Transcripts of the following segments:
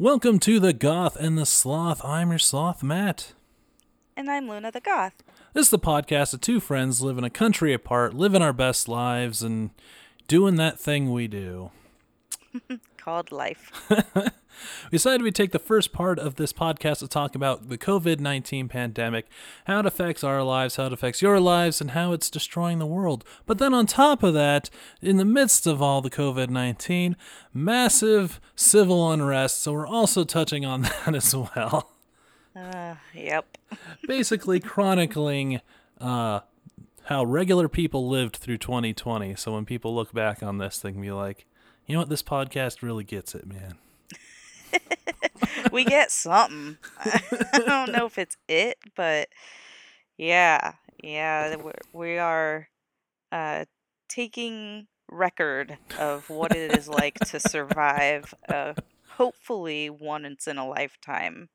Welcome to the Goth and the Sloth. I'm your sloth, Matt. And I'm Luna the Goth. This is the podcast of two friends living a country apart, living our best lives, and doing that thing we do. Called life. We decided we'd take the first part of this podcast to talk about the COVID 19 pandemic, how it affects our lives, how it affects your lives, and how it's destroying the world. But then, on top of that, in the midst of all the COVID 19, massive civil unrest. So, we're also touching on that as well. Uh, yep. Basically, chronicling uh, how regular people lived through 2020. So, when people look back on this, they can be like, you know what? This podcast really gets it, man. we get something. I don't know if it's it, but yeah, yeah, we are uh, taking record of what it is like to survive a hopefully once in a lifetime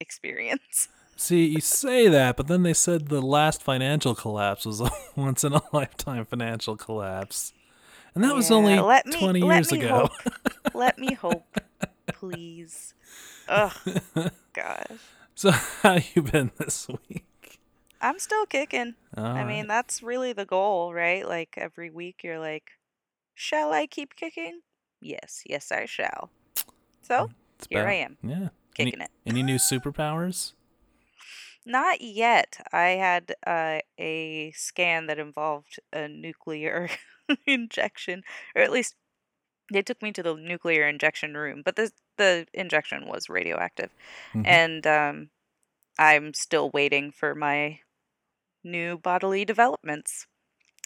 experience. See, you say that, but then they said the last financial collapse was a once in a lifetime financial collapse. And that was only me- 20 let years me ago. hope. Let me hope, please. Ugh, gosh. So, how you been this week? I'm still kicking. I All mean, right. that's really the goal, right? Like every week you're like, shall I keep kicking? Yes, yes, I shall. So It's here about- I am, Yeah. Any, kicking it. any new superpowers? Not yet. I had uh, a scan that involved a nuclear injection, or at least they took me to the nuclear injection room, but the the injection was radioactive, Mhm. and um, I'm still waiting for my new bodily developments.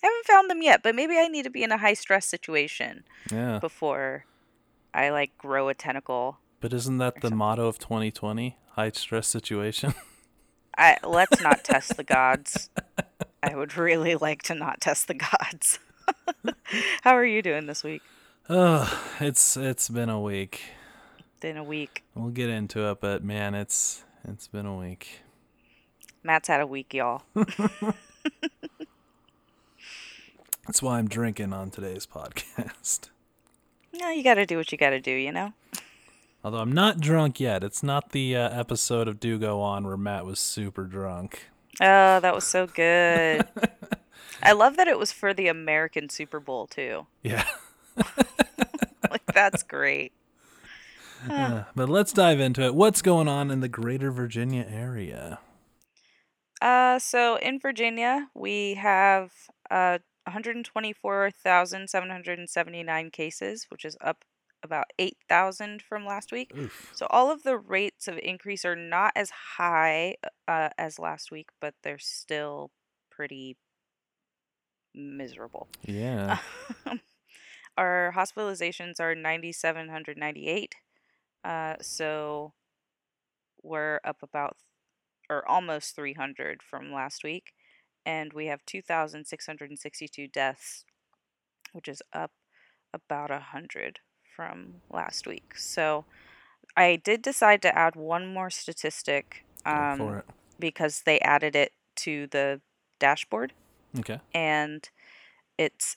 I haven't found them yet, but maybe I need to be in a high stress situation Yeah. before I like grow a tentacle. But isn't that the something. motto of 2020? High stress situation? I let's not test the gods. I would really like to not test the gods. How are you doing this week? oh, it's it's been a week. Been a week. We'll get into it, but man, it's it's been a week. Matt's had a week, y'all. That's why I'm drinking on today's podcast. No, you got to do what you got to do, you know. Although I'm not drunk yet. It's not the uh, episode of Do Go On where Matt was super drunk. Oh, that was so good. I love that it was for the American Super Bowl too. Yeah. Like that's great. Uh, but let's dive into it. What's going on in the greater Virginia area? Uh, so in Virginia, we have uh 124,779 cases, which is up about 8,000 from last week. Oof. So all of the rates of increase are not as high uh, as last week, but they're still pretty miserable. Yeah. Our hospitalizations are 9,798. Uh, so we're up about or almost 300 from last week. And we have 2,662 deaths, which is up about 100 from last week. So I did decide to add one more statistic um, because they added it to the dashboard Okay. and it's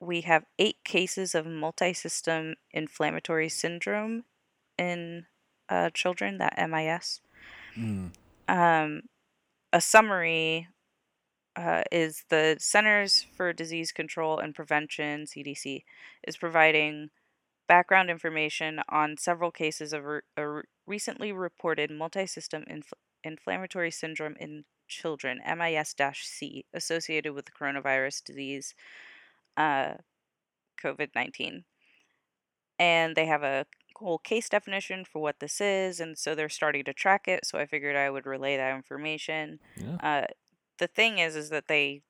we have eight cases of multi-system inflammatory syndrome in uh, children that MIS. Mm. Um, a summary uh, is the Centers for Disease Control and Prevention (CDC) is providing background information on several cases of re- recently reported multi-system inf- inflammatory syndrome in children (MIS-C) associated with the coronavirus disease, uh, COVID nineteen, and they have a whole case definition for what this is, and so they're starting to track it. So I figured I would relay that information. Yeah. Uh, the thing is, is that they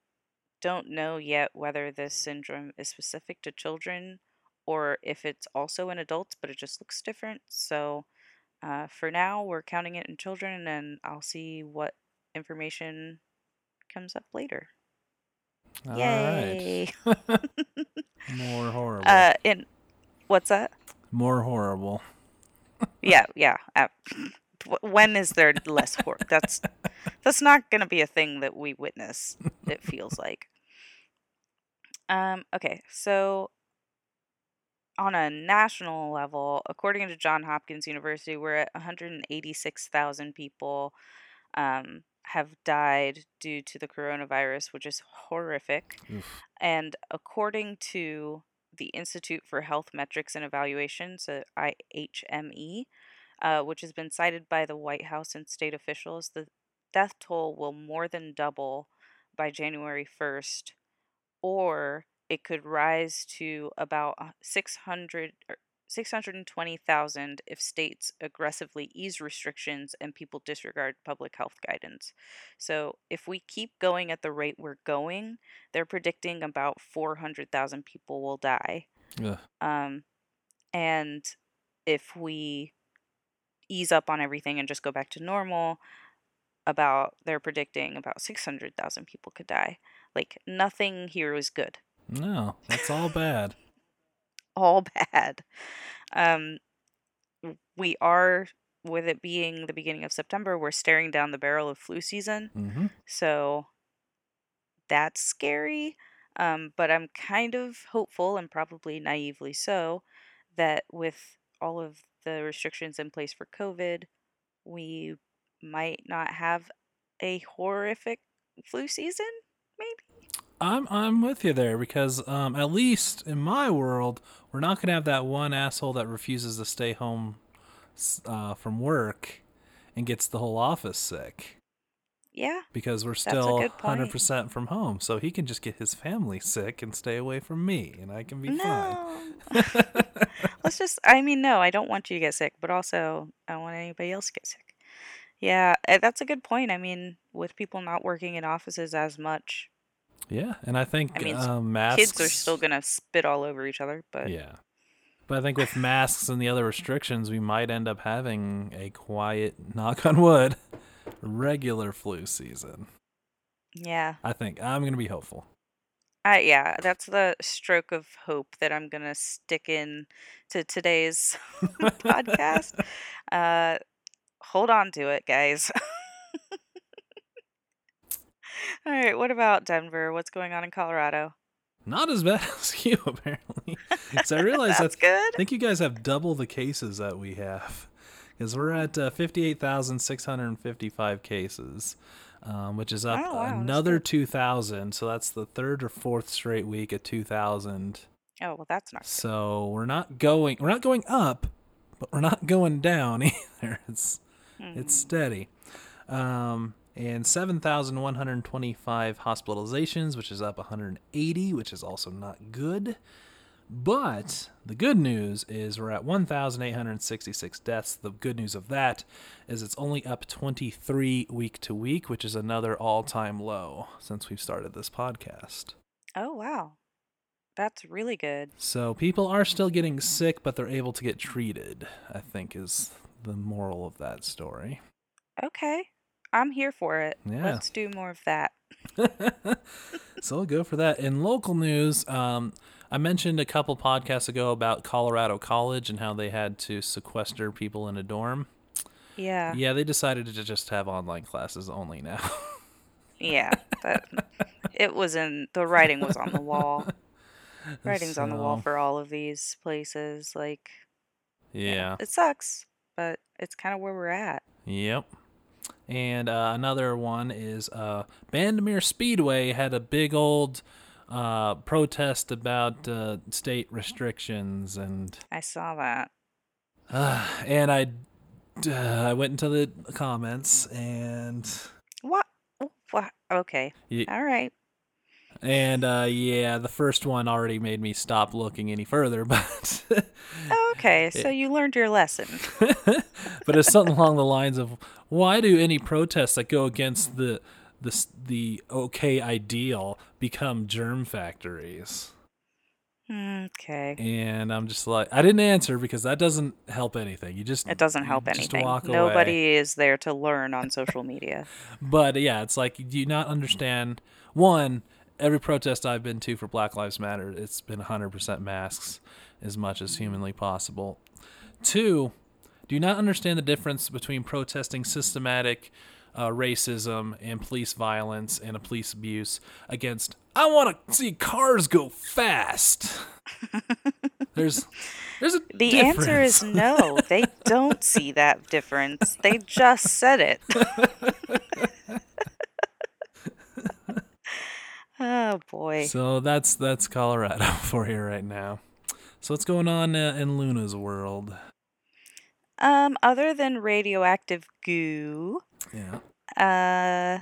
don't know yet whether this syndrome is specific to children or if it's also in adults, but it just looks different. So uh, for now, we're counting it in children, and I'll see what information comes up later. All right. Yay! More horrible. uh, in what's that? More horrible. yeah, yeah. Uh, when is there less horror? That's that's not going to be a thing that we witness. It feels like. Um. Okay. So on a national level, according to John Hopkins University, we're at 186,000 people um, have died due to the coronavirus, which is horrific. Oof. And according to the Institute for Health Metrics and Evaluation, so IHME, uh, which has been cited by the White House and state officials, the death toll will more than double by January 1st, or it could rise to about uh, 600 or 620,000 if states aggressively ease restrictions and people disregard public health guidance. So, if we keep going at the rate we're going, they're predicting about 400,000 people will die. Yeah. Um, and if we ease up on everything and just go back to normal, about they're predicting about 600,000 people could die. Like nothing here is good. No, that's all bad. All bad. Um we are with it being the beginning of September, we're staring down the barrel of flu season. hmm So that's scary. Um, but I'm kind of hopeful and probably naively so that with all of the restrictions in place for COVID, we might not have a horrific flu season, maybe? I'm I'm with you there because um, at least in my world, we're not gonna have that one asshole that refuses to stay home uh, from work and gets the whole office sick Yeah, because we're still hundred percent from home, so he can just get his family sick and stay away from me, and I can be no. fine. Let's just, I mean, no, I don't want you to get sick, but also I don't want anybody else to get sick. Yeah, eh, that's a good point. I mean, with people not working in offices as much, yeah, and I think I mean, um, masks. kids are still going to spit all over each other, but Yeah. But I think with masks and the other restrictions, we might end up having a quiet, knock on wood, regular flu season. yeah. I think I'm going to be hopeful. I yeah, that's the stroke of hope that I'm gonna stick in to today's podcast. Uh, hold on to it, guys. All right, what about Denver? What's going on in Colorado? Not as bad as you, apparently. So I realize That's that good. I think you guys have double the cases that we have. Because we're at uh, 58,655 cases, um, which is up Oh, wow, another 2,000. So that's the third or fourth straight week at 2,000. Oh well, that's not. So we're not going we're not going up, but we're not going down either. It's Good. it's steady. Um and 7,125 hospitalizations, which is up 180, which is also not good. But the good news is we're at 1,866 deaths. The good news of that is it's only up 23 week to week, which is another all time low since we've started this podcast. Oh wow, that's really good. So people are still getting sick, but they're able to get treated, I think is the moral of that story. Okay, I'm here for it. Yeah. Let's do more of that. so I'll go for that. In local news, um, I mentioned a couple podcasts ago about Colorado College and how they had to sequester people in a dorm. Yeah, Yeah, they decided to just have online classes only now. yeah. That it was in the writing was on the wall. Writing's on the wall for all of these places. Like, Yeah. it sucks, but it's kind of where we're at. Yep. And uh, another one is uh, Bandimere Speedway had a big old uh, protest about uh, state restrictions, and I saw that. uh, and I uh, I went into the comments and What? What? Okay. All right. And uh, yeah, the first one already made me stop looking any further, but Oh, Okay. So you learned your lesson. but it's something along the lines of why do any protests that go against the the the okay ideal become germ factories? Okay. And I'm just like, I didn't answer because that doesn't help anything. You just It doesn't help just anything. walk away. Nobody is there to learn on social media. But yeah, it's like, do you not understand? One, every protest I've been to for Black Lives Matter, it's been 100% masks as much as humanly possible. Two, do you not understand the difference between protesting systematic uh, racism and police violence and a police abuse against, I want to see cars go fast? There's there's a The difference. answer is no. They don't see that difference. They just said it. oh boy. So that's that's Colorado for you right now. So what's going on uh, in Luna's world? Um, other than radioactive goo, Yeah. uh,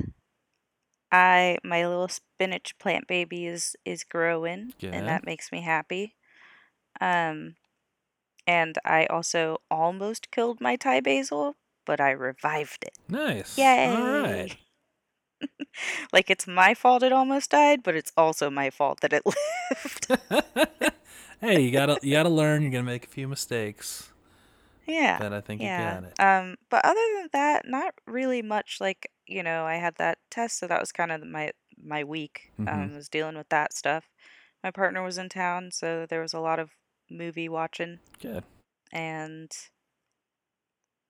I my little spinach plant baby is is growing, and that makes me happy. Um, and I also almost killed my Thai basil, but I revived it. Nice. Yay! All right. like it's my fault it almost died, but it's also my fault that it lived. hey, you gotta you gotta learn. You're gonna make a few mistakes, yeah. but I think Yeah. you got it. Um, but other than that, not really much. Like you know, I had that test, so that was kind of my my week. Mhm. Um, was dealing with that stuff. My partner was in town, so there was a lot of movie watching, Good. and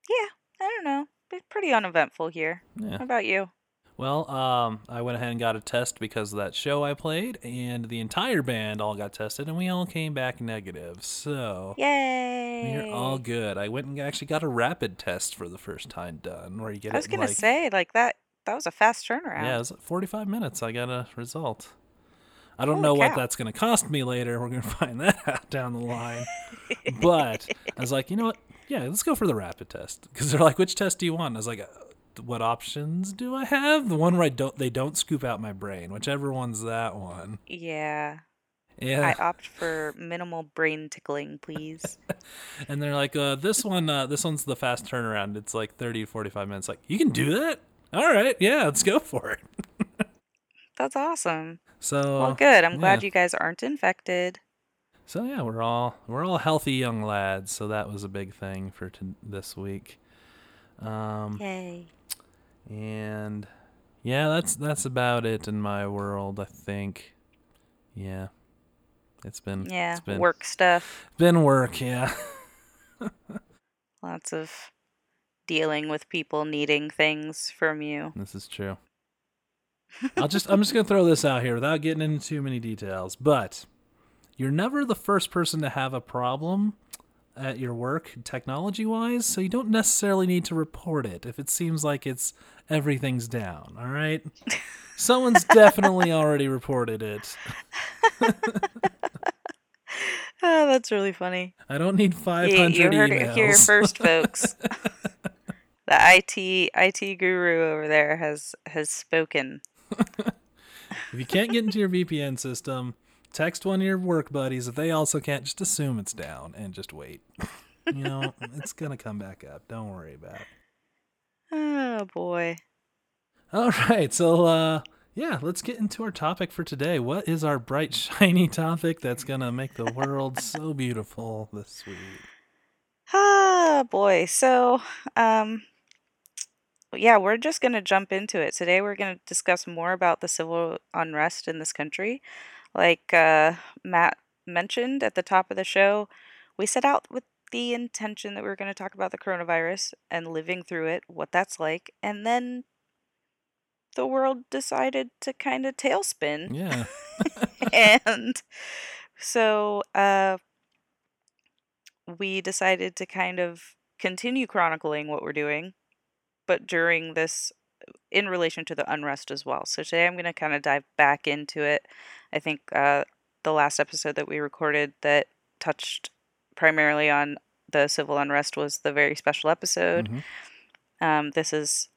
yeah, I don't know, it's pretty uneventful here. Yeah. How about you? Well, um, I went ahead and got a test because of that show I played, and the entire band all got tested, and we all came back negative. So Yay! we're all good. I went and actually got a rapid test for the first time done, where you get I was gonna like say like that. That was a fast turnaround. yeah, it was 45 minutes. I got a result. I don't Holy know what that's going to cost me later. We're going to find that out down the line. but I was like, you know what? Yeah, let's go for the rapid test because they're like, which test do you want? I was like, what options do I have? The one where I don't they don't scoop out my brain, whichever one's that one. Yeah. Yeah, I opt for minimal brain tickling, please. and they're like, uh, this one, uh, this one's the fast turnaround. It's like 30 to 45 minutes. Like, you can do that? All right, yeah, let's go for it. That's awesome. So Well, good. I'm glad you guys aren't infected. So yeah, we're all we're all healthy young lads. So that was a big thing for t- this week. Um, Yay. And yeah, that's that's about it in my world. I think. Yeah, it's been Yeah, it's been work stuff. been work. Yeah, Lots of dealing with people needing things from you. this is true. I'll just I'm just gonna throw this out here without getting into too many details, but you're never the first person to have a problem at your work technology wise, so you don't necessarily need to report it if it seems like it's everything's down, all right? Someone's definitely already reported it. Oh, that's really funny. I don't need 500 You, 500 you heard emails. it here first, folks. the IT IT guru over there has has spoken. If you can't get into your VPN system, text one of your work buddies. If they also can't, just assume it's down and just wait. You know, it's gonna come back up. Don't worry about it. Oh boy. All right, so uh yeah, let's get into our topic for today. What is our bright shiny topic that's going to make the world so beautiful this week? Ah boy. So um yeah, we're just going to jump into it. Today we're going to discuss more about the civil unrest in this country. Like uh, Matt mentioned at the top of the show, we set out with the intention that we were going to talk about the coronavirus and living through it, what that's like, and then the world decided to kind of tailspin. Yeah. and so uh, we decided to kind of continue chronicling what we're doing, but during this, in relation to the unrest as well. So today I'm going to kind of dive back into it. I think uh, the last episode that we recorded that touched primarily on the civil unrest was the very special episode. Mhm. Um, this is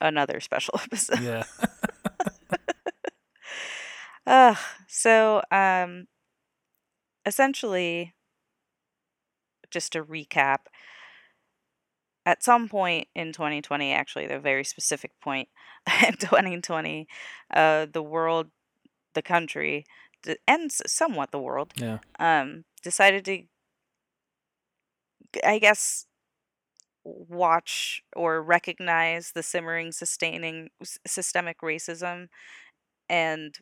another special episode. Yeah. Ugh. So, um, essentially, just to recap, at some point in 2020, actually, the very specific point in 2020, uh, the world, the country, and somewhat the world, Yeah. um, decided to, I guess, watch or recognize the simmering, sustaining systemic racism. And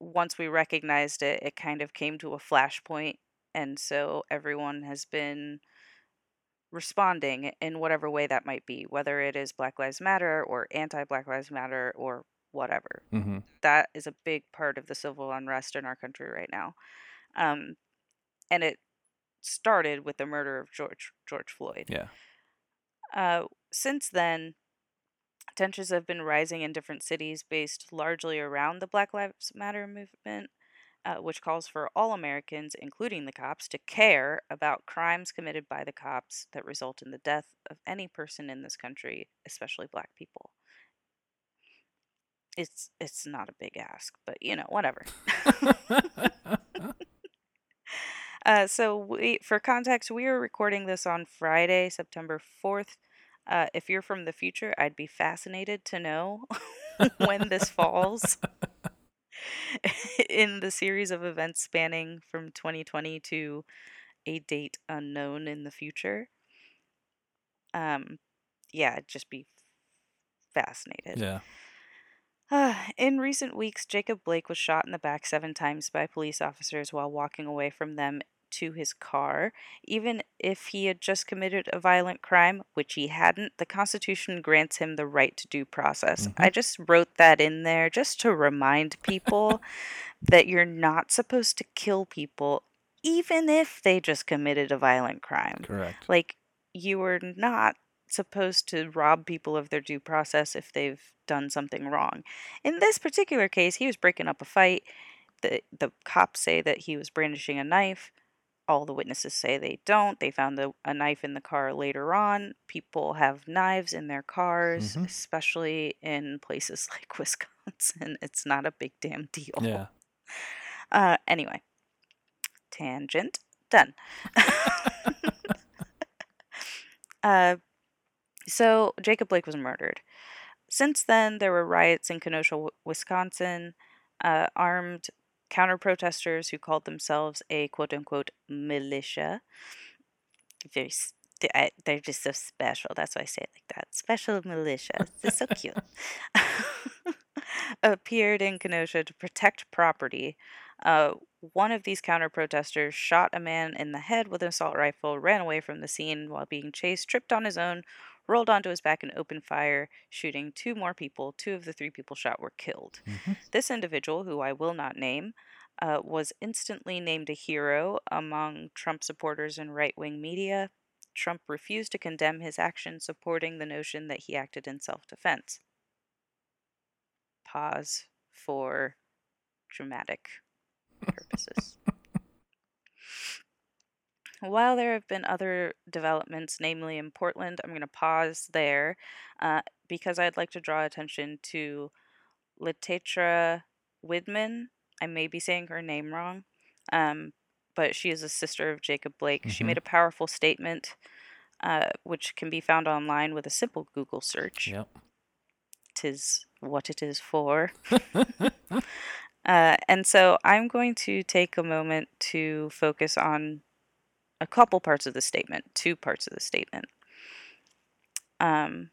once we recognized it, it kind of came to a flashpoint. And so everyone has been responding in whatever way that might be, whether it is Black Lives Matter or anti Black Lives Matter or whatever. Mm-hmm. That is a big part of the civil unrest in our country right now. Um, and it started with the murder of George George Floyd. Yeah. Uh, since then, tensions have been rising in different cities based largely around the Black Lives Matter movement, uh, which calls for all Americans, including the cops, to care about crimes committed by the cops that result in the death of any person in this country, especially black people. It's it's not a big ask, but you know, whatever. Uh, so we, for context, we are recording this on Friday, September 4th. Uh, if you're from the future, I'd be fascinated to know when this falls in the series of events spanning from 2020 to a date unknown in the future. Um, yeah, I'd just be fascinated. yeah. Uh, in recent weeks, Jacob Blake was shot in the back seven times by police officers while walking away from them to his car. Even if he had just committed a violent crime, which he hadn't, the Constitution grants him the right to due process. Mhm. I just wrote that in there just to remind people that you're not supposed to kill people, even if they just committed a violent crime. Correct. Like, you are not supposed to rob people of their due process if they've done something wrong. In this particular case, he was breaking up a fight. The, the cops say that he was brandishing a knife. All the witnesses say they don't. They found the, a knife in the car later on. People have knives in their cars, Mhm. especially in places like Wisconsin. It's not a big damn deal. Yeah. Uh, anyway, tangent done. uh, so Jacob Blake was murdered. Since then, there were riots in Kenosha, Wisconsin. Uh, armed counter protesters who called themselves a quote unquote militia. Very, s- th- I- they're just so special. That's why I say it like that. Special militia. They're so cute. Appeared in Kenosha to protect property. Uh, one of these counter protesters shot a man in the head with an assault rifle, ran away from the scene while being chased, tripped on his own, rolled onto his back, and opened fire, shooting two more people. Two of the three people shot were killed. Mhm. This individual, who I will not name, uh, was instantly named a hero among Trump supporters and right wing media. Trump refused to condemn his action, supporting the notion that he acted in self defense. Pause for dramatic purposes. While there have been other developments, namely in Portland, I'm going to pause there uh, because I'd like to draw attention to Litetra Widman. I may be saying her name wrong, um, but she is a sister of Jacob Blake. She Mhm. made a powerful statement, uh, which can be found online with a simple Google search. Yep. Tis what it is for. Uh, and so I'm going to take a moment to focus on a couple parts of the statement, two parts of the statement. Um,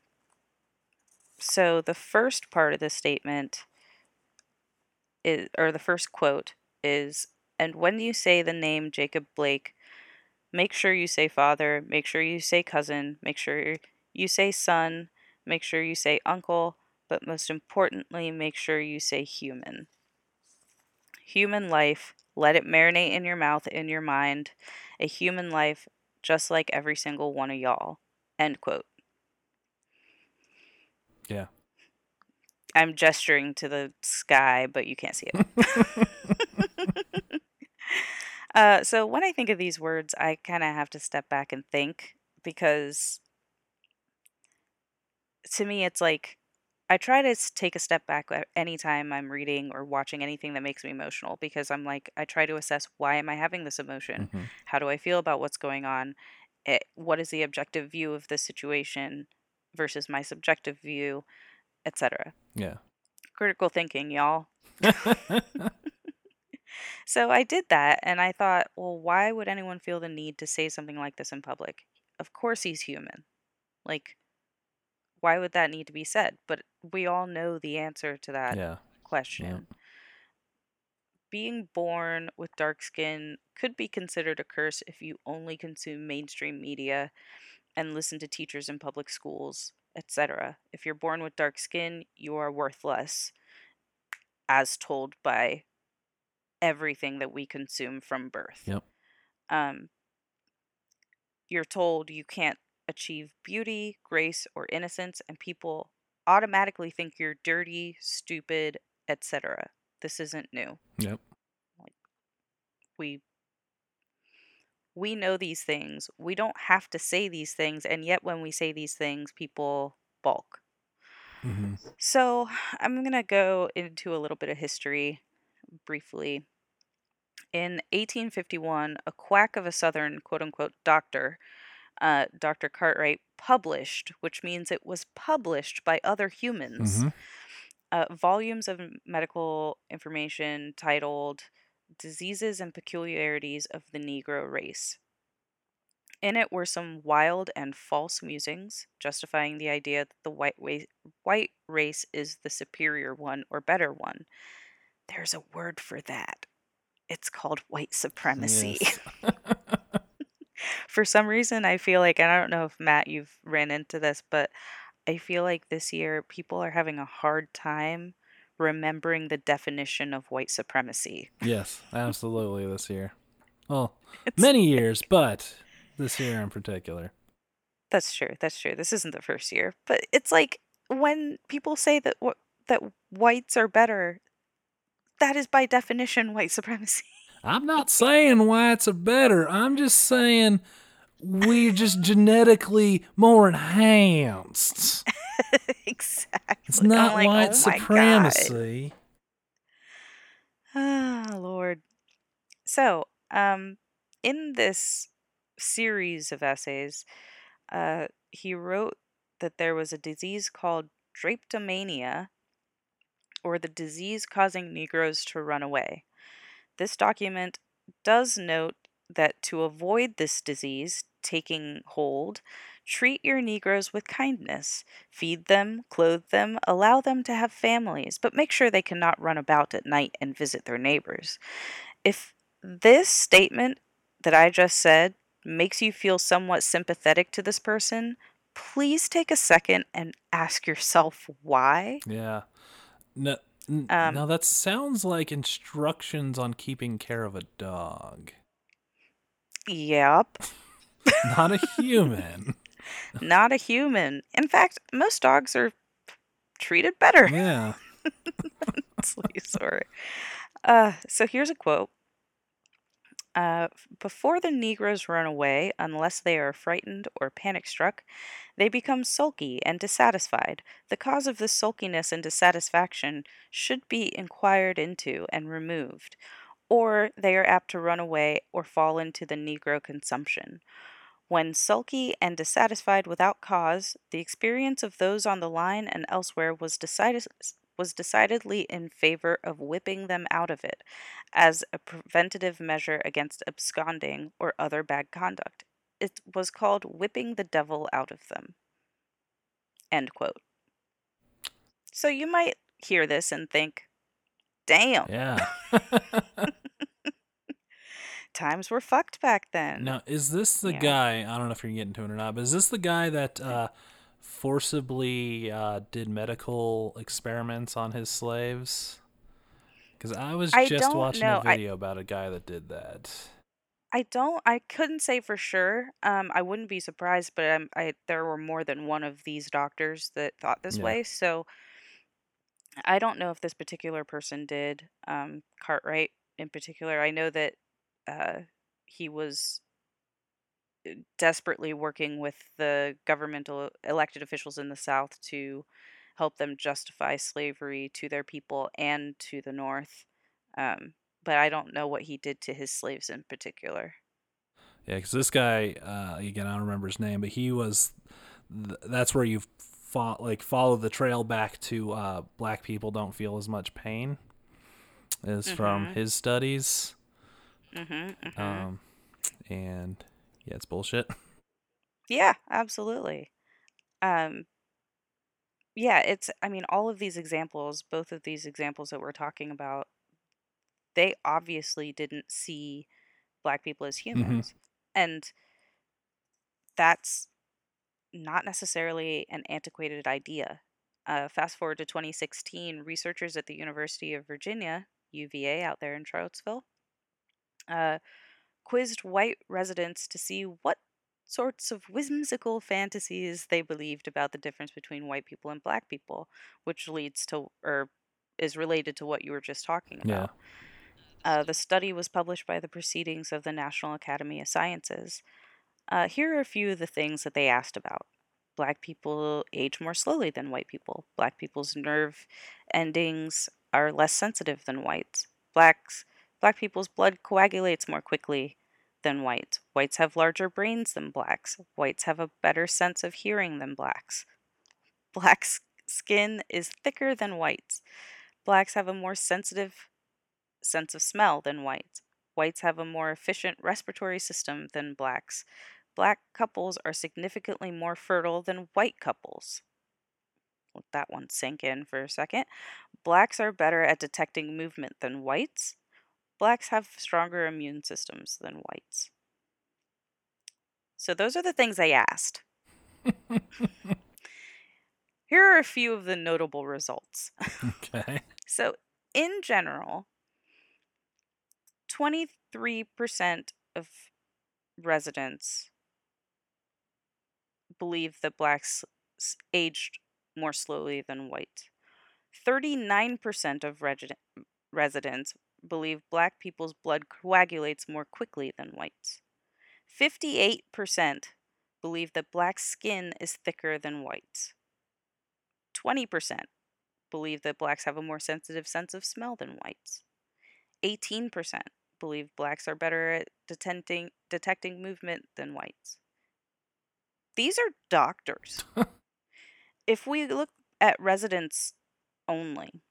so the first part of the statement is, or the first quote is, and when you say the name Jacob Blake, make sure you say father, make sure you say cousin, make sure you say son, make sure you say uncle, but most importantly, make sure you say human human life, let it marinate in your mouth, in your mind. A human life, just like every single one of y'all. End quote. Yeah. I'm gesturing to the sky, but you can't see it. uh, so when I think of these words, I kind of have to step back and think because to me, it's like I try to s- take a step back anytime I'm reading or watching anything that makes me emotional because I'm like, I try to assess why am I having this emotion? Mhm. How do I feel about what's going on? It, what is the objective view of the situation versus my subjective view, etc. Yeah. Critical thinking, y'all. So I did that and I thought, well, why would anyone feel the need to say something like this in public? Of course he's human. Like, why would that need to be said? But we all know the answer to that yeah. question. Being born with dark skin could be considered a curse if you only consume mainstream media and listen to teachers in public schools, etc. If you're born with dark skin, you are worthless, as told by everything that we consume from birth. Yep. um, you're told you can't achieve beauty, grace, or innocence, and people automatically think you're dirty, stupid, etc. This isn't new. Yep. We we know these things. We don't have to say these things, and yet when we say these things, people balk. Mm-hmm. So, I'm going to go into a little bit of history briefly. In 1851, a quack of a Southern quote unquote doctor, uh, Dr. Cartwright, published, which means it was published by other humans, hmm uh, volumes of medical information titled Diseases and Peculiarities of the Negro Race. In it were some wild and false musings, justifying the idea that the white, wa- white race is the superior one or better one. There's a word for that. It's called white supremacy. Yes. for some reason, I feel like, and I don't know if Matt, you've ran into this, but I feel like this year people are having a hard time remembering the definition of white supremacy. yes, absolutely. This year. Well, It's, many years, but this year in particular. that's true. That's true. This isn't the first year, but it's like when people say that wh- that whites are better, that is by definition white supremacy. I'm not saying whites are better. I'm just saying we're just genetically more enhanced. exactly. It's not like, white oh supremacy. Ah, Lord. So, um, in this series of essays, uh, he wrote that there was a disease called drapetomania, or the disease causing Negroes to run away. This document does note that to avoid this disease taking hold, treat your Negroes with kindness, feed them, clothe them, allow them to have families, but make sure they cannot run about at night and visit their neighbors. If this statement that I just said makes you feel somewhat sympathetic to this person, please take a second and ask yourself why. Yeah. No, Um, now that sounds like instructions on keeping care of a dog, Yep, not a human. not a human. In fact, most dogs are treated better. yeah. Sorry. Uh, so here's a quote. Uh, before the Negroes run away, unless they are frightened or panic struck, they become sulky and dissatisfied. The cause of this sulkiness and dissatisfaction should be inquired into and removed, or they are apt to run away or fall into the Negro consumption. When sulky and dissatisfied without cause, the experience of those on the line and elsewhere was decided was decidedly in favor of whipping them out of it as a preventative measure against absconding or other bad conduct. It was called whipping the devil out of them. End quote. So you might hear this and think, damn, Yeah. times were fucked back then. now, is this the Yeah. guy? I don't know if you're getting to it or not, but is this the guy that uh, forcibly uh, did medical experiments on his slaves? Because I was I just watching know. a I- video about a guy that did that. I don't. I couldn't say for sure. Um, I wouldn't be surprised, but um, I there were more than one of these doctors that thought this Yeah. way. So I don't know if this particular person did. Um, Cartwright in particular, I know that uh, he was uh, desperately working with the governmental elected officials in the South to help them justify slavery to their people and to the North. Um, but I don't know what he did to his slaves in particular. Yeah, because this guy, uh, again, I don't remember his name, but he was. Th- that's where you like follow the trail back to uh, black people don't feel as much pain, is from Mhm. his studies. Mm-hmm, Um, and yeah, it's bullshit. Yeah, absolutely. Um, yeah, it's, I mean, all of these examples, both of these examples that we're talking about, they obviously didn't see black people as humans. And that's not necessarily an antiquated idea. Uh, fast forward to 2016, researchers at the University of Virginia, UVA, out there in Charlottesville, uh, quizzed white residents to see what sorts of whimsical fantasies they believed about the difference between white people and black people, which leads to or is related to what you were just talking about. Yeah. Uh, the study was published by the Proceedings of the National Academy of Sciences. Uh, here are a few of the things that they asked about. Black people age more slowly than white people. Black people's nerve endings are less sensitive than whites. Blacks, black people's blood coagulates more quickly than whites. Whites have larger brains than blacks. Whites have a better sense of hearing than blacks. Black's skin is thicker than whites. Blacks have a more sensitive sense of smell than whites. Whites have a more efficient respiratory system than blacks. Black couples are significantly more fertile than white couples. Let that one sink in for a second. Blacks are better at detecting movement than whites. Blacks have stronger immune systems than whites. So, those are the things I asked. Here are a few of the notable results. Okay. So, in general, 23% of residents believe that blacks aged more slowly than white. 39% of regi- residents believe black people's blood coagulates more quickly than whites. 58% believe that black skin is thicker than whites. 20% believe that blacks have a more sensitive sense of smell than whites. 18% believe blacks are better at detecting, detecting movement than whites. These are doctors. if we look at residents only,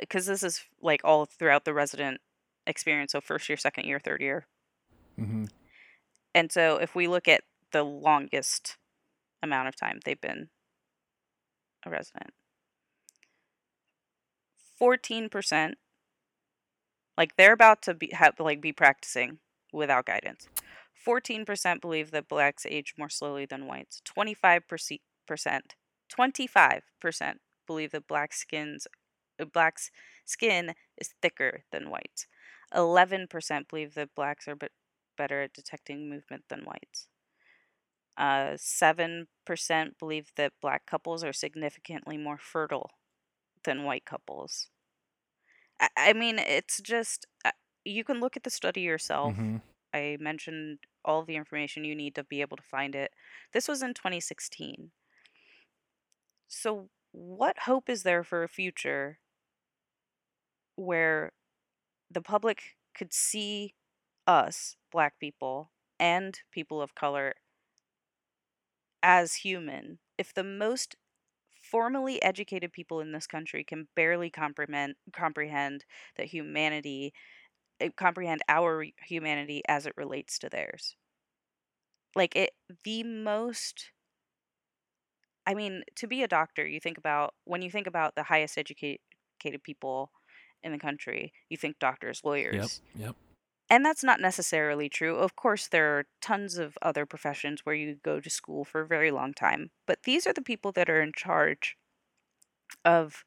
because this is like all throughout the resident experience, so first year, second year, third year. hmm And so if we look at the longest amount of time they've been a resident, 14%, like they're about to be have like be practicing without guidance. 14% believe that blacks age more slowly than whites. 25%, 25% believe that black skins uh, black's skin is thicker than whites. 11% believe that blacks are bet better at detecting movement than whites. Uh, 7% believe that black couples are significantly more fertile than white couples. I, I mean, it's just, uh, you can look at the study yourself. hmm I mentioned all the information you need to be able to find it. This was in 2016. So, what hope is there for a future where the public could see us, black people, and people of color as human if the most formally educated people in this country can barely comprehend comprehend that humanity uh, comprehend our humanity as it relates to theirs. Like it the most i mean to be a doctor you think about when you think about the highest educated people in the country you think doctors lawyers. Yep. Yep. and that's not necessarily true of course there are tons of other professions where you go to school for a very long time but these are the people that are in charge of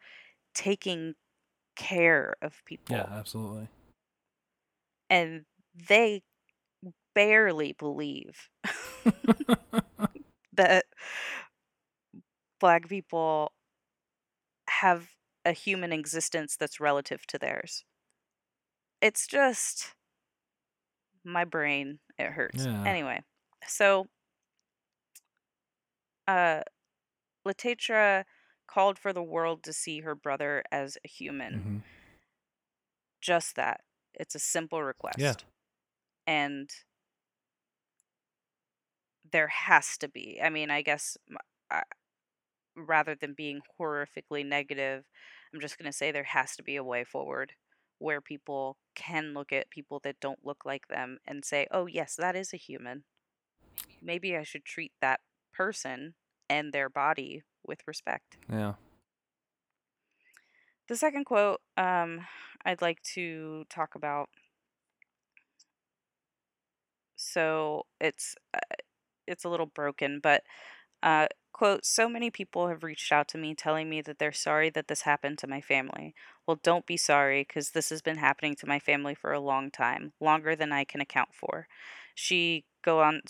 taking care of people Yeah. Absolutely. and they barely believe that black people have a human existence that's relative to theirs. It's just my brain, it hurts. Yeah. Anyway, so uh Latetra called for the world to see her brother as a human. hmm Just that. It's a simple request. Yeah. And there has to be. I mean, I guess I, rather than being horrifically negative, I'm just going to say there has to be a way forward where people can look at people that don't look like them and say, oh, yes, that is a human. Maybe I should treat that person and their body with respect. Yeah. The second quote um, I'd like to talk about. So it's uh, it's a little broken, but Uh, quote, so many people have reached out to me telling me that they're sorry that this happened to my family. Well, don't be sorry because this has been happening to my family for a long time, longer than I can account for. She go on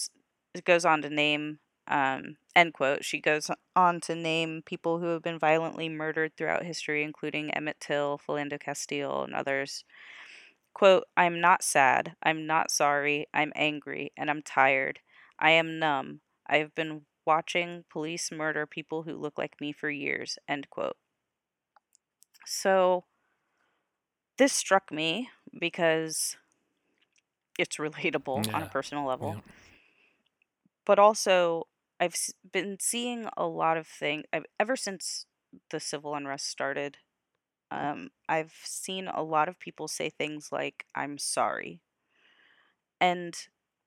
goes on to name um, end quote. She goes on to name people who have been violently murdered throughout history, including Emmett Till, Philando Castile, and others. Quote, I'm not sad. I'm not sorry. I'm angry. And I'm tired. I am numb. I have been watching police murder people who look like me for years. End quote. So this struck me because it's relatable on a personal level. Yeah. But also, I've been seeing a lot of things ever since the civil unrest started. Um, I've seen a lot of people say things like, I'm sorry. And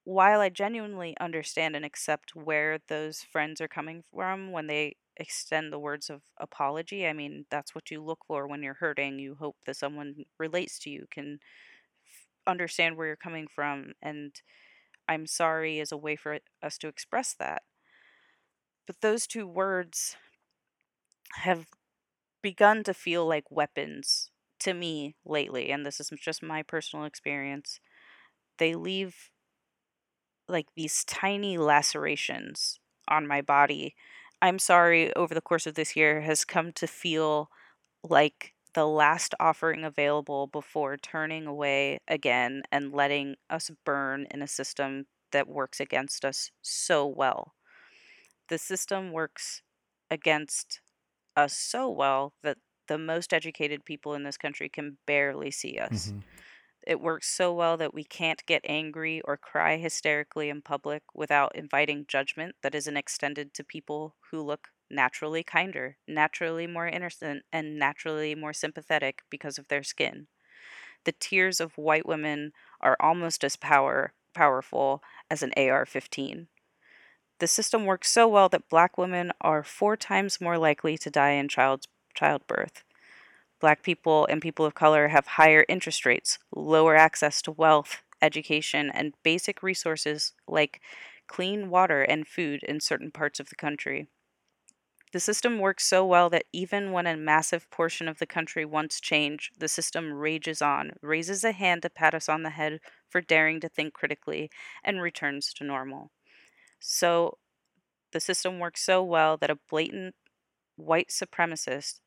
while I genuinely understand and accept where those friends are coming from when they extend the words of apology, I mean, that's what you look for when you're hurting. You hope that someone relates to you, can f- understand where you're coming from, and I'm sorry is a way for us to express that. But those two words have begun to feel like weapons to me lately, and this is just my personal experience. They leave like these tiny lacerations on my body. I'm sorry, over the course of this year has come to feel like the last offering available before turning away again and letting us burn in a system that works against us so well. The system works against us so well that the most educated people in this country can barely see us. Mhm. It works so well that we can't get angry or cry hysterically in public without inviting judgment that isn't extended to people who look naturally kinder, naturally more innocent, and naturally more sympathetic because of their skin. The tears of white women are almost as power powerful as an AR-15. The system works so well that black women are four times more likely to die in child childbirth. Black people and people of color have higher interest rates, lower access to wealth, education, and basic resources like clean water and food in certain parts of the country. The system works so well that even when a massive portion of the country wants change, the system rages on, raises a hand to pat us on the head for daring to think critically, and returns to normal. So the system works so well that a blatant white supremacist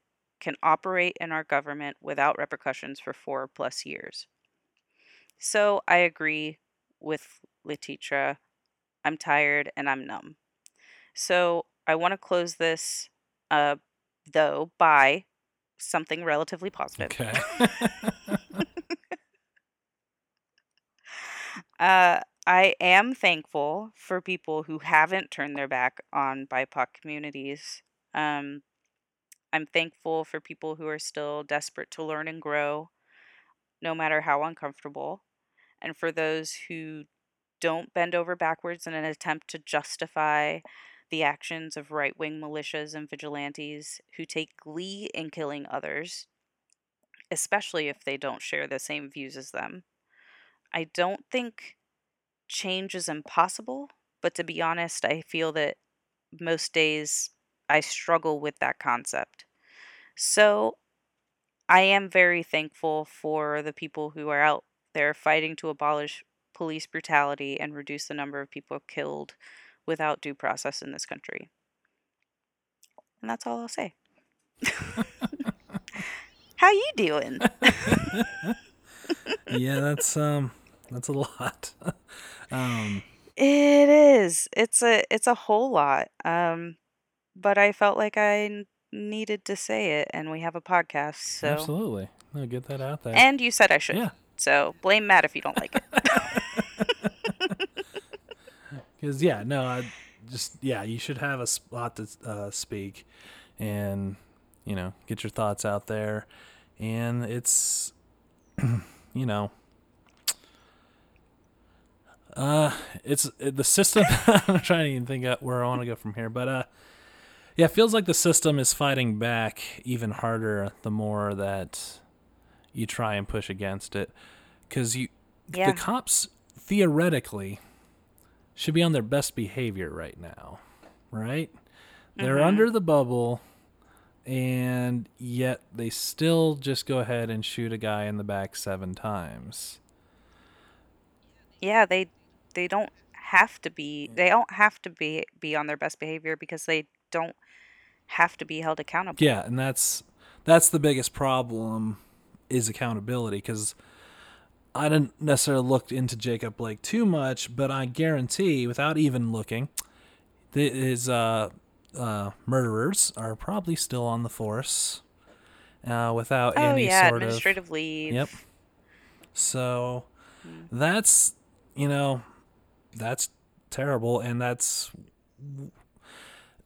can operate in our government without repercussions for four plus years. So I agree with Letitra. I'm tired and I'm numb. So I want to close this, uh, though, by something relatively positive. Okay. Uh, I am thankful for people who haven't turned their back on BIPOC communities. Um, I'm thankful for people who are still desperate to learn and grow, no matter how uncomfortable. And for those who don't bend over backwards in an attempt to justify the actions of right wing militias and vigilantes who take glee in killing others, especially if they don't share the same views as them. I don't think change is impossible, but to be honest, I feel that most days I struggle with that concept. So I am very thankful for the people who are out there fighting to abolish police brutality and reduce the number of people killed without due process in this country. And that's all I'll say. How you doing? yeah, that's um that's a lot. um It is. It's a it's a whole lot. Um but I felt like I needed to say it and we have a podcast, so absolutely. No, get that out there. and you said I should. yeah. So blame Matt if you don't like it. Cuz yeah, no, I just yeah, you should have a spot to uh, speak and you know, get your thoughts out there and it's you know, uh, it's it, the system. I'm trying to even think out where I want to go from here, but uh, yeah, it feels like the system is fighting back even harder the more that you try and push against it, because you Yeah. the cops theoretically should be on their best behavior right now. right? They're Mhm. under the bubble, and yet they still just go ahead and shoot a guy in the back seven times. Yeah, they they don't have to be they don't have to be be on their best behavior because they don't have to be held accountable. Yeah, and that's that's the biggest problem is accountability because I didn't necessarily look into Jacob Blake too much, but I guarantee, without even looking, that his uh, uh, murderers are probably still on the force uh, without Oh any yeah, sort of administrative leave. Yep. So Mm. that's you know that's terrible, and that's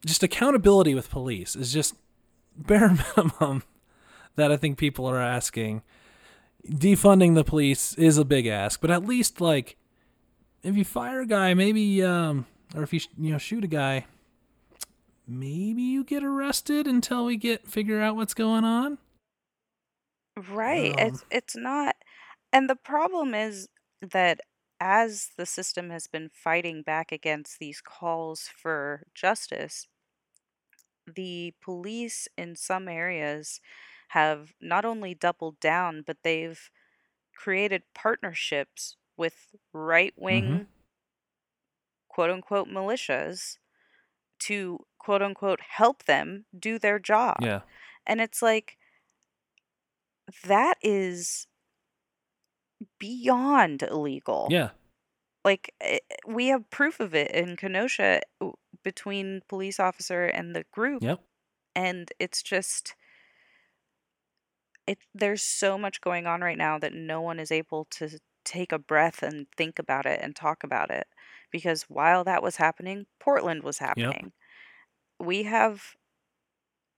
just accountability with police is just bare minimum that I think people are asking. Defunding the police is a big ask, but at least like if you fire a guy, maybe um, or if you sh- you know shoot a guy, maybe you get arrested until we get figure out what's going on. Right. Um, It's it's not and the problem is that as the system has been fighting back against these calls for justice, the police in some areas have not only doubled down, but they've created partnerships with mm-hmm. right-wing quote unquote militias to quote unquote help them do their job. Yeah. And it's like that is beyond illegal. Yeah. Like eh, we have proof of it in Kenosha between police officer and the group Yep. and it's just it there's so much going on right now that no one is able to take a breath and think about it and talk about it because while that was happening, Portland was happening. We have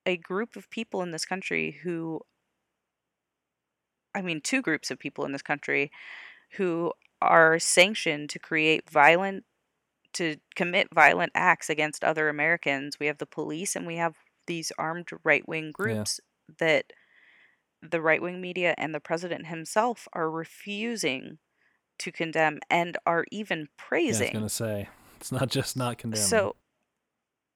a group of people in this country who I mean two groups of people in this country who are sanctioned to create violent to commit violent acts against other Americans. We have the police and we have these armed right-wing groups that the right-wing media and the president himself are refusing to condemn and are even Yeah, I was praising. gonna say it's not just not condemning. So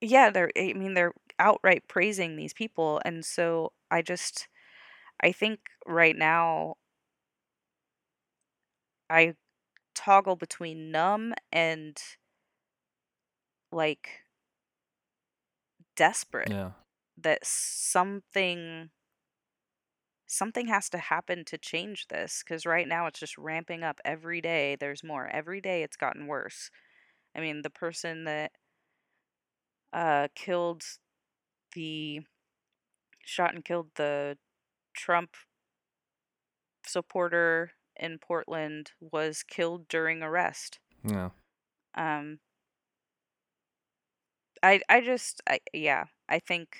yeah, they're I mean they're outright praising these people and so I just I think right now I toggle between numb and like desperate yeah, that something something has to happen to change this because right now it's just ramping up every day there's more every day it's gotten worse. I mean the person that uh killed the shot and killed the trump supporter in portland was killed during arrest. Yeah, um i i just i yeah i think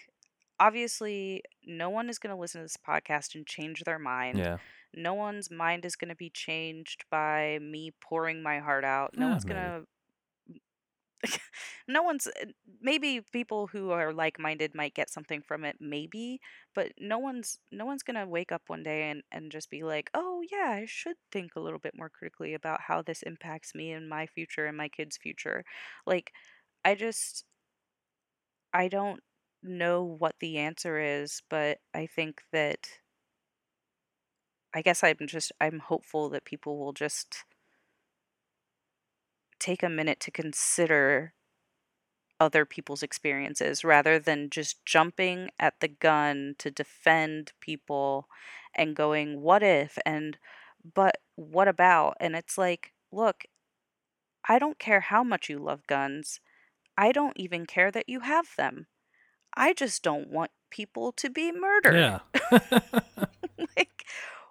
obviously no one is going to listen to this podcast and change their mind. Yeah. no one's mind is going to be changed by me pouring my heart out. No Ah, one's going to no one's uh, maybe people who are like-minded might get something from it maybe but no one's no one's going to wake up one day and and just be like oh yeah i should think a little bit more critically about how this impacts me and my future and my kids future. Like i just i don't know what the answer is but i think that i guess i'm just i'm hopeful that people will just take a minute to consider other people's experiences rather than just jumping at the gun to defend people and going what if? and but what about? and it's like look i don't care how much you love guns. I don't even care that you have them. I just don't want people to be murdered. Yeah. like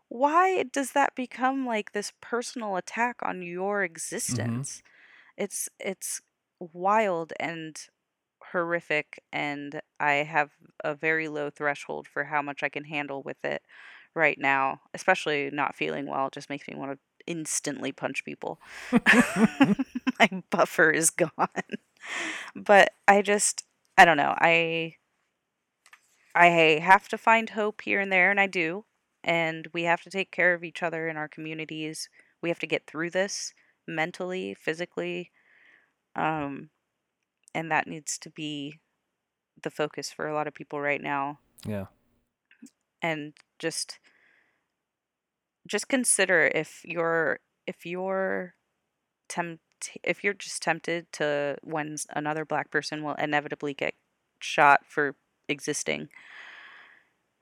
why does that become like this personal attack on your mm-hmm. existence it's it's wild and horrific and i have a very low threshold for how much i can handle with it right now especially not feeling well it just makes me want to instantly punch people. My buffer is gone. But i just i don't know i i have to find hope here and there and i do and we have to take care of each other in our communities. We have to get through this mentally physically um and that needs to be the focus for a lot of people right now. Yeah. And just just consider if you're if you're tempt if you're just tempted to when another black person will inevitably get shot for existing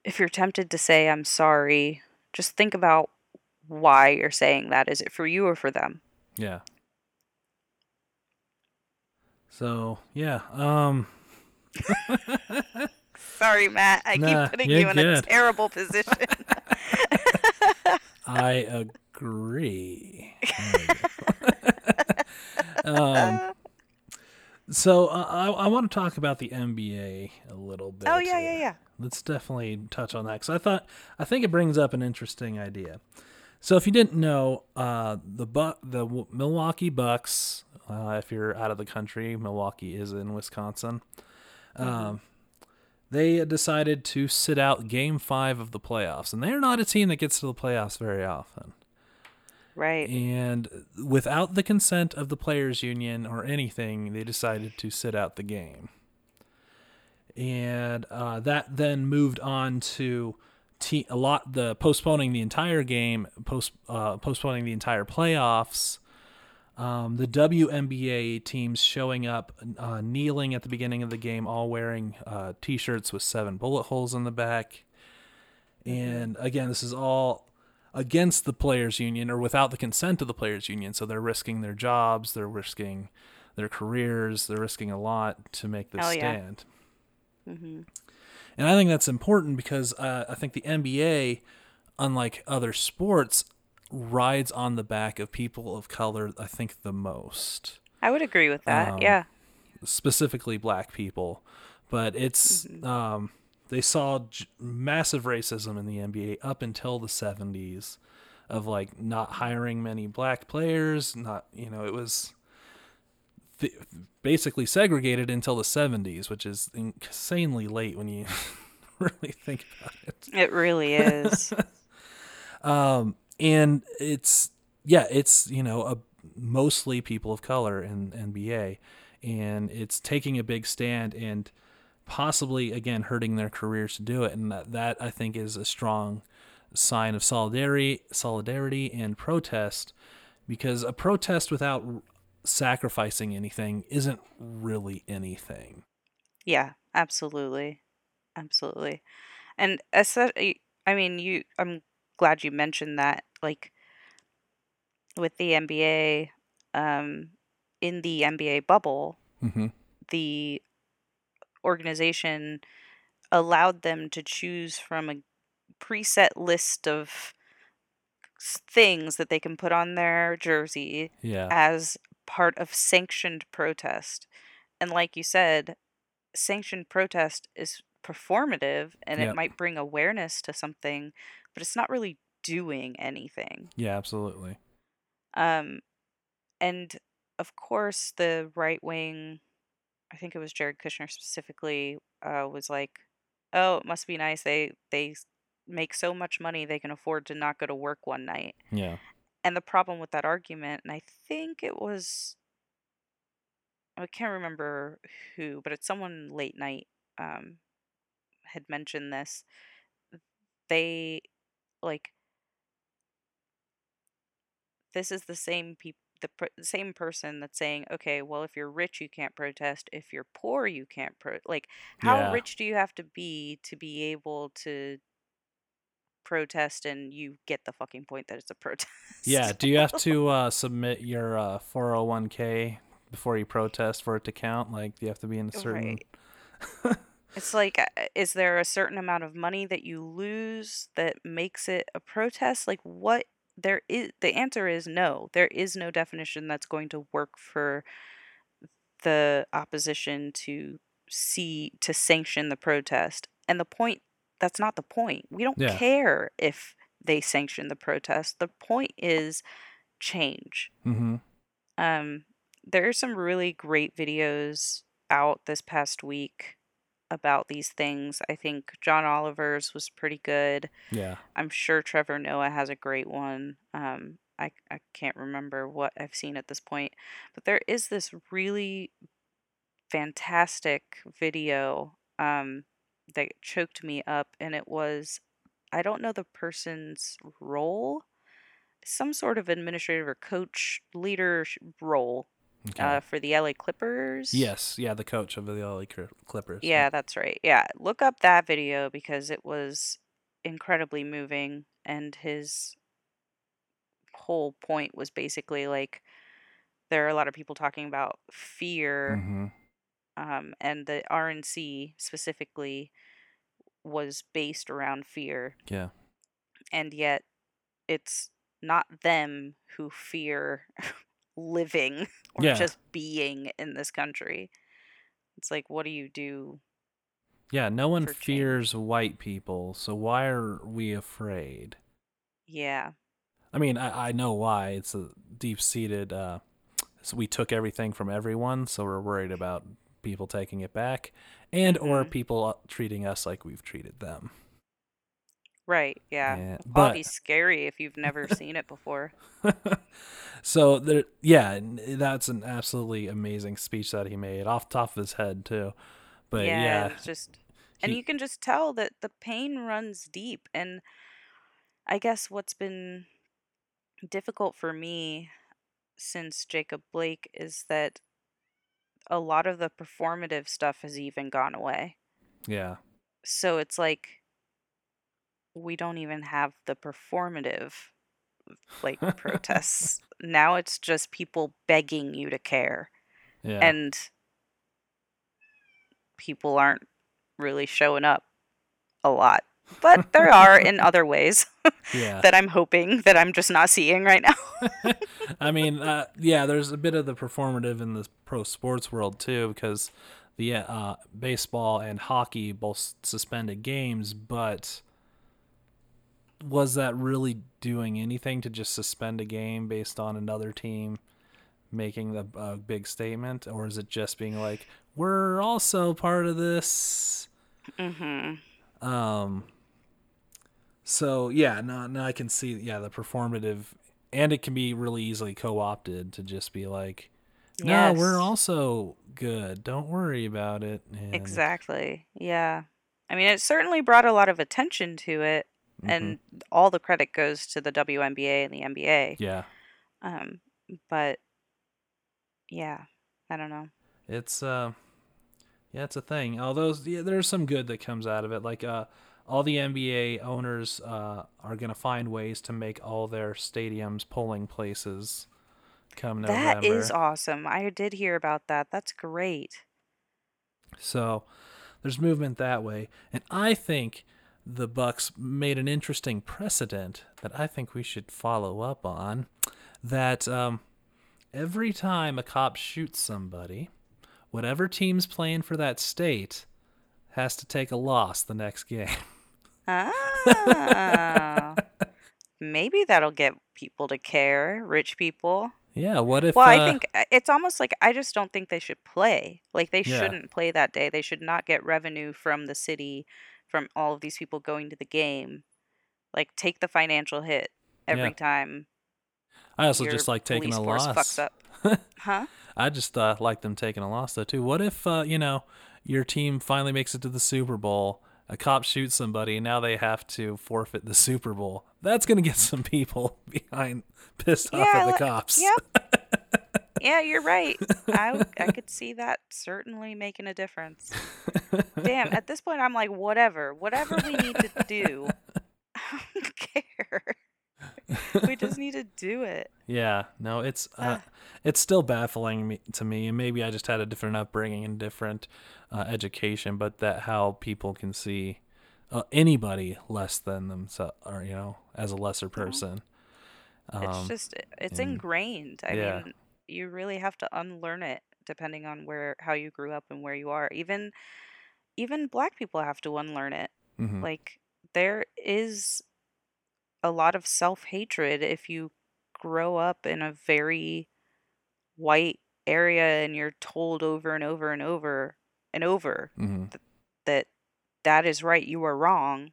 if you're tempted to say i'm sorry just think about why you're saying that is it for you or for them yeah. So yeah um. Sorry matt. I Nah, keep putting you in a terrible position. I agree. um, so uh, I, I want to talk about the NBA a little bit. oh yeah yeah yeah. Let's definitely touch on that because I thought I think it brings up an interesting idea. So if you didn't know, uh, the Bu- the W- Milwaukee Bucks, uh, if you're out of the country, Milwaukee is in Wisconsin. Um, they decided to sit out Game Five of the playoffs, and they're not a team that gets to the playoffs very often. right And without the consent of the players' union or anything, they decided to sit out the game. And uh, that then moved on to te- a lot the postponing the entire game, post uh, postponing the entire playoffs. Um, the WNBA teams showing up, uh, kneeling at the beginning of the game, all wearing uh, T-shirts with seven bullet holes in the back. And again, this is all against the players' union or without the consent of the players' union. So they're risking their jobs, they're risking their careers, they're risking a lot to make this Hell yeah. stand. And I think that's important because uh, I think the NBA, unlike other sports, rides on the back of people of color, I think, the most, i would agree with that Um, yeah. specifically black people. But it's, um, they saw j- massive racism in the NBA up until the 70s of like not hiring many black players, not, you know, it was th- basically segregated until the 70s, which is insanely late when you really think about it. it really is Um, and it's yeah, it's you know a mostly people of color in NBA, and it's taking a big stand and possibly again hurting their careers to do it, and that that I think is a strong sign of solidarity, solidarity and protest, because a protest without sacrificing anything isn't really anything. Yeah, absolutely. Absolutely. And as I mean, you I'm glad you mentioned that like with the NBA um in the NBA bubble, Mm-hmm. the organization allowed them to choose from a preset list of things that they can put on their jersey Yeah. as part of sanctioned protest. And like you said, sanctioned protest is performative and Yep. it might bring awareness to something, but it's not really doing anything. Yeah. Absolutely. Um, and of course, the right wing, I think it was Jared Kushner specifically, uh, was like, "Oh, it must be nice. They they make so much money they can afford to not go to work one night." Yeah. And the problem with that argument, and I think it was, I can't remember who, but it's someone late night um, had mentioned this. They like this is the same people. The, the same person that's saying, okay, well, if you're rich, you can't protest. If you're poor, you can't pro. Like, how Yeah. rich do you have to be to be able to protest? And you get the fucking point that it's a protest. Yeah. Do you have to uh, submit your uh, 401k before you protest for it to count? Like, do you have to be in a certain? Right. It's like, uh, is there a certain amount of money that you lose that makes it a protest? Like, what? There is the answer is no. There is no definition that's going to work for the opposition to see to sanction the protest. And the point that's not the point. We don't Yeah. care if they sanction the protest. The point is change. Mm-hmm. Um, there are some really great videos out this past week about these things. I think John Oliver's was pretty good. Yeah. I'm sure Trevor Noah has a great one. Um, I, I can't remember what I've seen at this point, but there is this really fantastic video um, that choked me up, and it was I don't know the person's role, some sort of administrative or coach leader role Okay. uh, for the LA Clippers. yes, yeah, the coach of the LA Clippers. Yeah, that's right. Yeah, look up that video because it was incredibly moving, and his whole point was basically like there are a lot of people talking about fear, hmm um, and the RNC specifically was based around fear, Yeah. and yet it's not them who fear living or Yeah. just being in this country. It's like, what do you do? Yeah, no one For change. fears white people, so why are we afraid? Yeah. I mean, I, I know why. It's a deep seated. Uh, so we took everything from everyone, so we're worried about people taking it back, and or Mhm. people uh, treating us like we've treated them. Right, yeah. Yeah, but- be scary if you've never seen it before. so there, yeah, that's an absolutely amazing speech that he made off the top of his head too. But yeah, yeah, it's just and you can just tell that the pain runs deep and I guess what's been difficult for me since Jacob Blake is that a lot of the performative stuff has even gone away. yeah, So it's like we don't even have the performative like protests. Now it's just people begging you to care. yeah, and people aren't really showing up a lot but there are in other ways yeah. that i'm hoping that i'm just not seeing right now I mean, uh, yeah, there's a bit of the performative in the pro sports world too, because the uh, baseball and hockey both suspended games, but was that really doing anything to just suspend a game based on another team making a, uh, big statement, or is it just being like, we're also part of this? hmm Um. So yeah, no, no, I can see yeah the performative, and it can be really easily co-opted to just be like, no, we're also good. Don't worry about it. And, exactly yeah i mean it certainly brought a lot of attention to it mhm, and all the credit goes to the WNBA and the NBA yeah, um but yeah i don't know it's uh, yeah, it's a thing. Although yeah, there's some good that comes out of it. Like uh, all the NBA owners uh are gonna find ways to make all their stadiums polling places. Come November. that is awesome i did hear about that that's great So there's movement that way. And I think the Bucks made an interesting precedent that I think we should follow up on. That um, every time a cop shoots somebody, whatever team's playing for that state has to take a loss the next game. Ah, maybe that'll get people to care, rich people. yeah, what if Well, I uh, think uh, it's almost like I just don't think they should play. Like they Yeah. shouldn't play that day. They should not get revenue from the city from all of these people going to the game. Like take the financial hit every Yeah. time I also just like taking a loss. Huh? I just uh, like them taking a loss though too. What if uh, you know your team finally makes it to the Super Bowl? A cop shoots somebody, and now they have to forfeit the Super Bowl. That's gonna get some people behind pissed off at the cops. Yep. yeah, you're right. I could see that certainly making a difference. Damn, at this point I'm like whatever, whatever we need to do. I don't care. We just need to do it. Yeah, no, it's uh, Ah. it's still baffling me, to me, and maybe I just had a different upbringing and different uh, education, but that how people can see uh, anybody less than themselves, or you know, as a lesser person. It's Um, just it's and- ingrained. I yeah. mean, you really have to unlearn it depending on where how you grew up and where you are. Even even black people have to unlearn it. mhm. Like there is a lot of self-hatred if you grow up in a very white area and you're told over and over and over and over mm-hmm. that that is right, you are wrong,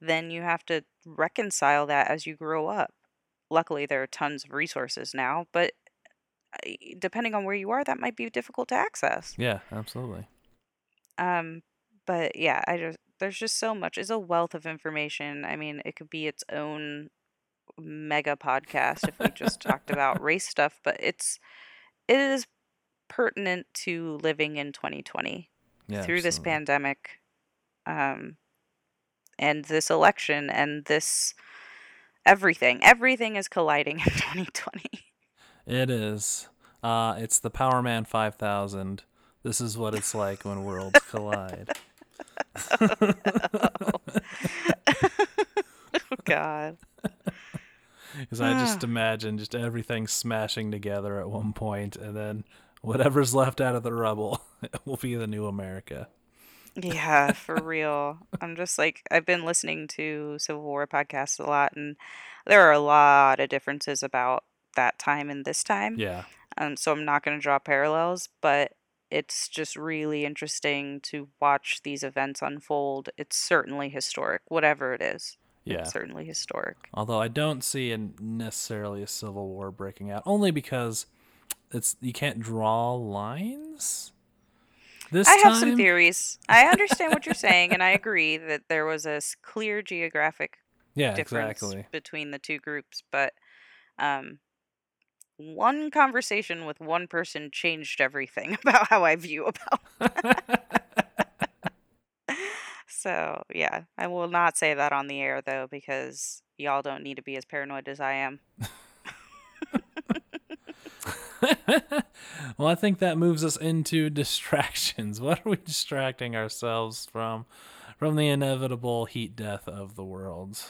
then you have to reconcile that as you grow up. Luckily, there are tons of resources now, but depending on where you are, that might be difficult to access. Yeah, absolutely. Um, but yeah, I just there's just so much. It's a wealth of information. I mean, it could be its own mega podcast if we just talked about race stuff, but it's it is pertinent to living in 2020 Yeah. through this pandemic, um, and this election and this everything. Everything is colliding in 2020. It is. Uh, it's the Powerman 5000. This is what it's like when worlds collide. oh God. Because I just imagine just everything smashing together at one point, and then whatever's left out of the rubble will be the new America. Yeah, for real. I'm just like I've been listening to Civil War podcasts a lot, and there are a lot of differences about that time and this time. Yeah. Um, so I'm not going to draw parallels, but it's just really interesting to watch these events unfold. It's certainly historic, whatever it is. Yeah. It's certainly historic. Although I don't see a, necessarily a civil war breaking out, only because it's you can't draw lines. This I have time, some theories. I understand what you're saying, and I agree that there was a clear geographic yeah, difference exactly. between the two groups, but um, one conversation with one person changed everything about how I view about. So yeah, I will not say that on the air though, because y'all don't need to be as paranoid as I am. well, I think that moves us into distractions. What are we distracting ourselves from? From the inevitable heat death of the world.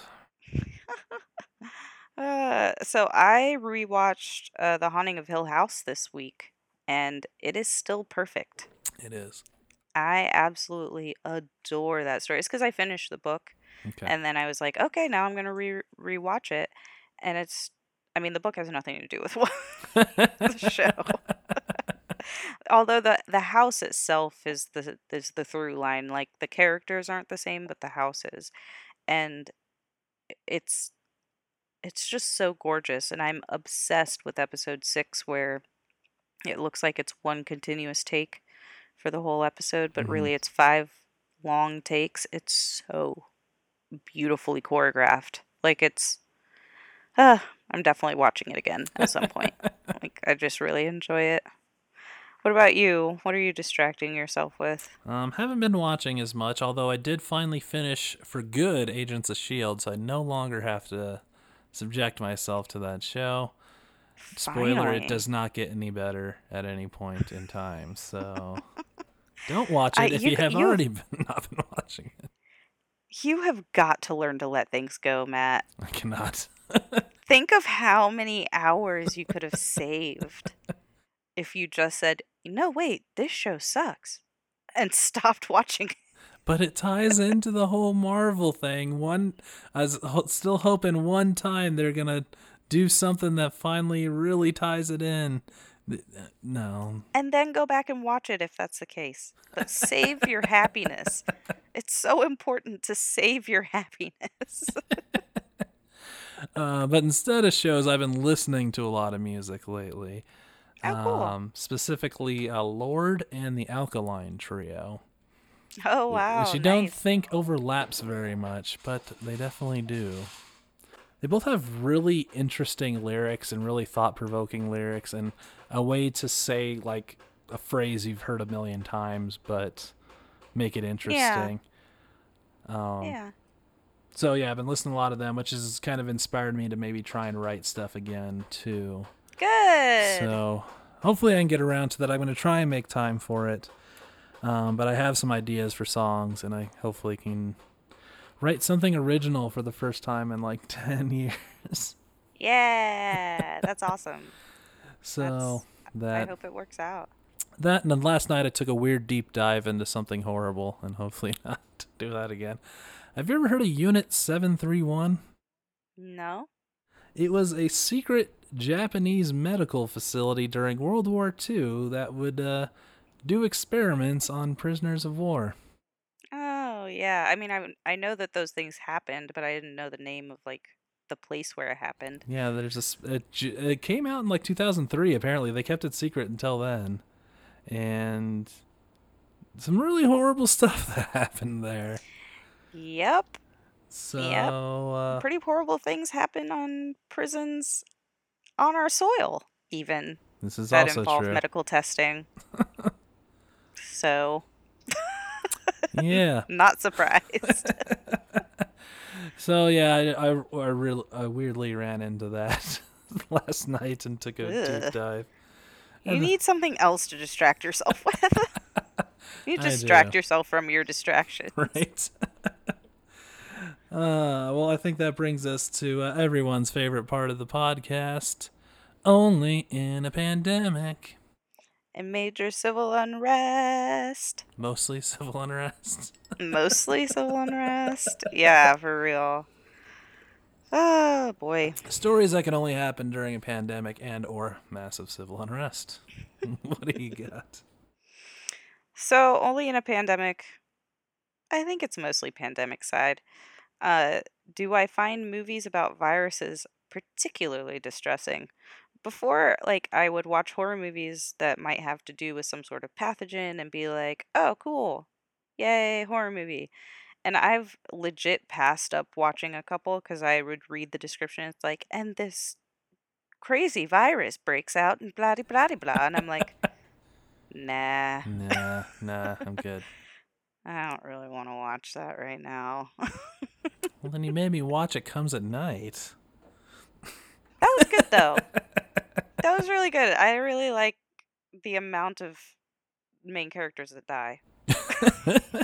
Uh, so I rewatched uh, The Haunting of Hill House this week, and it is still perfect. It is. I absolutely adore that story. It's because I finished the book, Okay. and then I was like, okay, now I'm gonna re rewatch it, and it's. I mean, the book has nothing to do with what the show. Although the the house itself is the is the through line. Like the characters aren't the same, but the house is, and it's it's just so gorgeous. And I'm obsessed with episode six, where it looks like it's one continuous take for the whole episode, but Mhm. really it's five long takes. It's so beautifully choreographed. Like it's. Uh, I'm definitely watching it again at some point. like I just really enjoy it. What about you? What are you distracting yourself with? Um, haven't been watching as much, although I did finally finish for good Agents of Shield, so I no longer have to subject myself to that show. Spoiler: Finally. It does not get any better at any point in time. So don't watch I- it uh, if you you, have you- already been, not been watching it. You have got to learn to let things go, Matt. I cannot. Think of how many hours you could have saved if you just said, "No, wait, this show sucks," and stopped watching. But it ties into the whole Marvel thing. One, I was still hoping one time they're gonna do something that finally really ties it in. Uh, No, and then go back and watch it if that's the case. But save your happiness. It's so important to save your happiness. uh, but instead of shows, I've been listening to a lot of music lately. Oh, cool. Um, specifically, uh, Lorde and the Alkaline Trio. Oh wow. which you don't think overlaps very much, but they definitely do. They both have really interesting lyrics and really thought provoking lyrics and a way to say like a phrase you've heard a million times but make it interesting. Um, Yeah. So yeah, I've been listening to a lot of them, which has kind of inspired me to maybe try and write stuff again too. Good. So hopefully I can get around to that. I'm going to try and make time for it. Um, but I have some ideas for songs, and I hopefully can write something original for the first time in like 10 years. yeah, that's awesome. So I that I hope it works out. that and then last night I took a weird deep dive into something horrible, and hopefully not to do that again. Have you ever heard of Unit 731? No. It was a secret Japanese medical facility during World War II that would uh, do experiments on prisoners of war. Oh yeah. I mean, I I know that those things happened, but I didn't know the name of like the place where it happened. Yeah, there's this. It, it came out in like 2003. Apparently, they kept it secret until then, and some really horrible stuff that happened there. Yep. So uh, Pretty horrible things happen on prisons on our soil, even this is that also involve true. medical testing. so, yeah. not surprised. So yeah, I I, I, I weirdly ran into that last night and took a deep dive. you And- need something else to distract yourself with. you distract yourself from your distraction. right? uh, well, I think that brings us to uh, everyone's favorite part of the podcast. Only in a pandemic. And major civil unrest. Mostly civil unrest. Mostly civil unrest. Yeah, for real. Oh boy. Stories that can only happen during a pandemic and or massive civil unrest. what do you got? So only in a pandemic. I think it's mostly pandemic side. Uh, do I find movies about viruses particularly distressing? Before, like, I would watch horror movies that might have to do with some sort of pathogen and be like, oh, cool. Yay, horror movie. And I've legit passed up watching a couple because I would read the description. It's like, and this crazy virus breaks out and blah, blah, blah, blah. And I'm like, nah. Nah, nah, I'm good. I don't really want to watch that right now. Well, then you made me watch It Comes at Night. that was good though. that was really good. I really like the amount of main characters that die.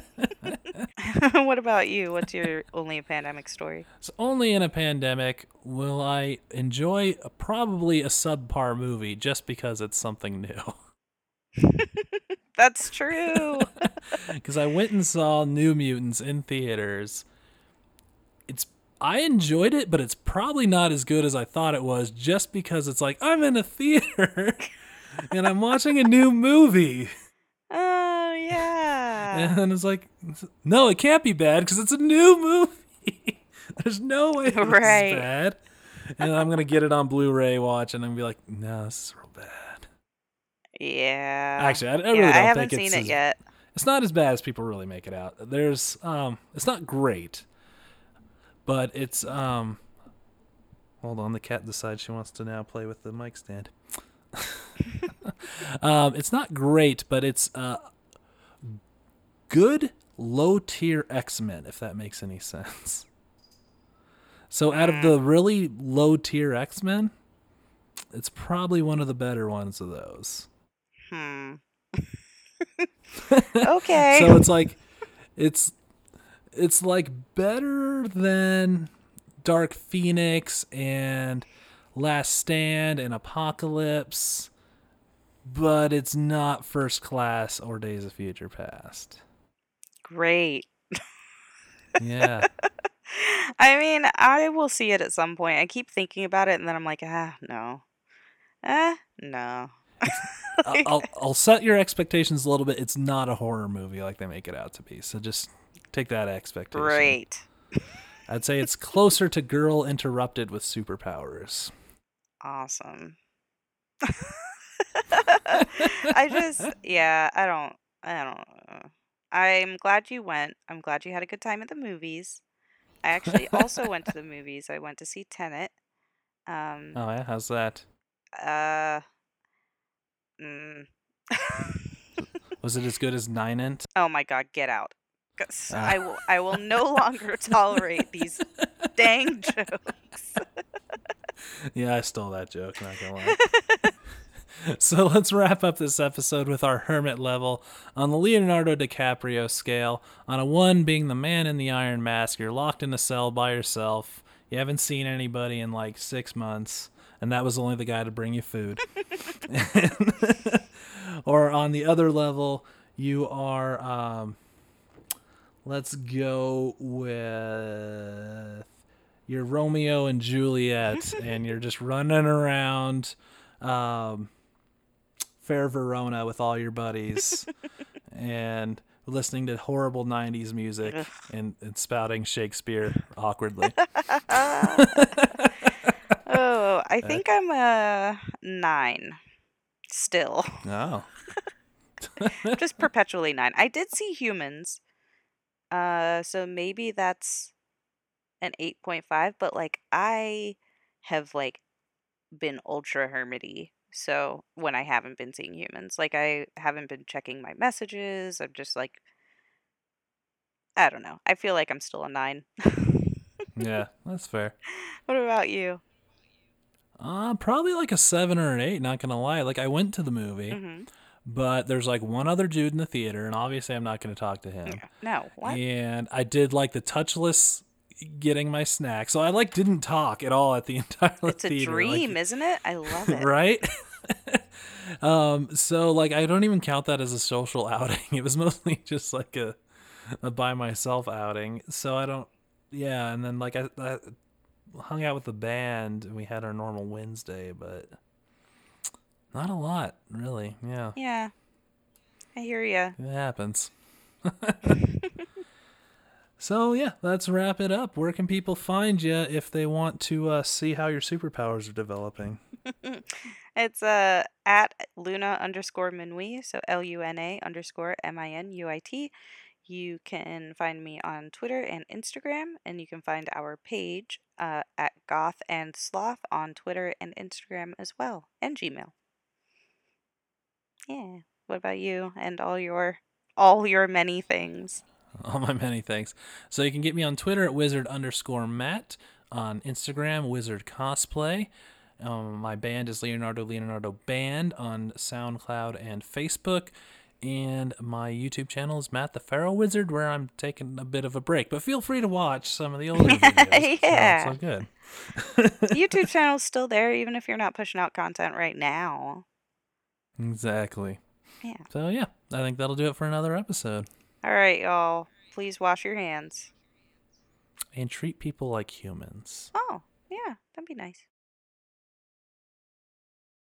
what about you? What's your only a pandemic story? So only in a pandemic will I enjoy a, probably a subpar movie just because it's something new. That's true. Because I went and saw New Mutants in theaters. It's I enjoyed it, but it's probably not as good as I thought it was. Just because it's like I'm in a theater and I'm watching a new movie, oh yeah. and it's like, no, it can't be bad because it's a new movie. There's no way this Right. bad. And I'm gonna get it on Blu-ray, watch, and I'm gonna be like, no, this is real bad. Yeah. Actually, I, I really yeah, don't I haven't think seen it's it as- yet. It's not as bad as people really make it out. There's um it's not great. But it's um Hold on, the cat decides she wants to now play with the mic stand. um it's not great, but it's uh good low tier X-Men if that makes any sense. So out of the really low tier X-Men, it's probably one of the better ones of those. Hmm. okay. So it's like it's it's like better than Dark Phoenix and Last Stand and Apocalypse, but it's not First Class or Days of Future Past. Great. Yeah. I mean, I will see it at some point. I keep thinking about it, and then I'm like, ah, no, ah, no. I'll I'll set your expectations a little bit. It's not a horror movie like they make it out to be. So just take that expectation. Great. I'd say it's closer to Girl Interrupted with superpowers. Awesome. I just, yeah, I don't, I don't. know. I'm glad you went. I'm glad you had a good time at the movies. I actually also went to the movies. I went to see Tenet. Um, Oh yeah, how's that? uh, mm. Was it as good as Nine Int? oh my God, get out. Ah. I will, I will no longer tolerate these dang jokes. Yeah, I stole that joke, not gonna lie. so let's wrap up this episode with our hermit level on the Leonardo DiCaprio scale. On a one being the man in the iron mask, you're locked in a cell by yourself. You haven't seen anybody in like six months, and that was only the guy to bring you food. or on the other level, you are um, let's go with you're Romeo and Juliet, and you're just running around um, Fair Verona with all your buddies, and listening to horrible 90s music and, and spouting Shakespeare awkwardly. oh, I think I'm a nine still. oh. Just perpetually nine. I did see humans. Uh, so maybe that's an 8.5, but like I have like been ultra hermity. So when I haven't been seeing humans, like I haven't been checking my messages. I'm just like, I don't know. I feel like I'm still a nine. Yeah, that's fair. what about you? Uh, probably like a seven or an eight, not gonna lie. Like I went to the movie, hmm but there's like one other dude in the theater, and obviously I'm not gonna talk to him. No, what? And I did like the touchless getting my snack. So I like didn't talk at all at the entire theater. It's a theater. like- dream, isn't it? I love it. right? um, so like I don't even count that as a social outing. It was mostly just like a, a by myself outing. So I don't yeah, and then like I, I hung out with the band and we had our normal Wednesday, but not a lot, really. Yeah. Yeah, I hear you. It happens. so yeah, let's wrap it up. Where can people find you if they want to uh, see how your superpowers are developing? It's uh at Luna underscore Minuit, so L U N A underscore M I N U I T. You can find me on Twitter and Instagram, and you can find our page uh, at Goth and Sloth on Twitter and Instagram as well, and Gmail. Yeah. What about you and all your all your many things? All my many thanks. So you can get me on Twitter at wizard underscore Matt, on Instagram wizard cosplay. Um, my band is Leonardo Leonardo Band on SoundCloud and Facebook. And my YouTube channel is Matt the Pharaoh Wizard, where I'm taking a bit of a break. But feel free to watch some of the older videos. Yeah. So it's all good. YouTube channel's still there, even if you're not pushing out content right now. Exactly. Yeah. So yeah, I think that'll do it for another episode. All right, y'all. Please wash your hands. And treat people like humans. Oh, yeah, that'd be nice.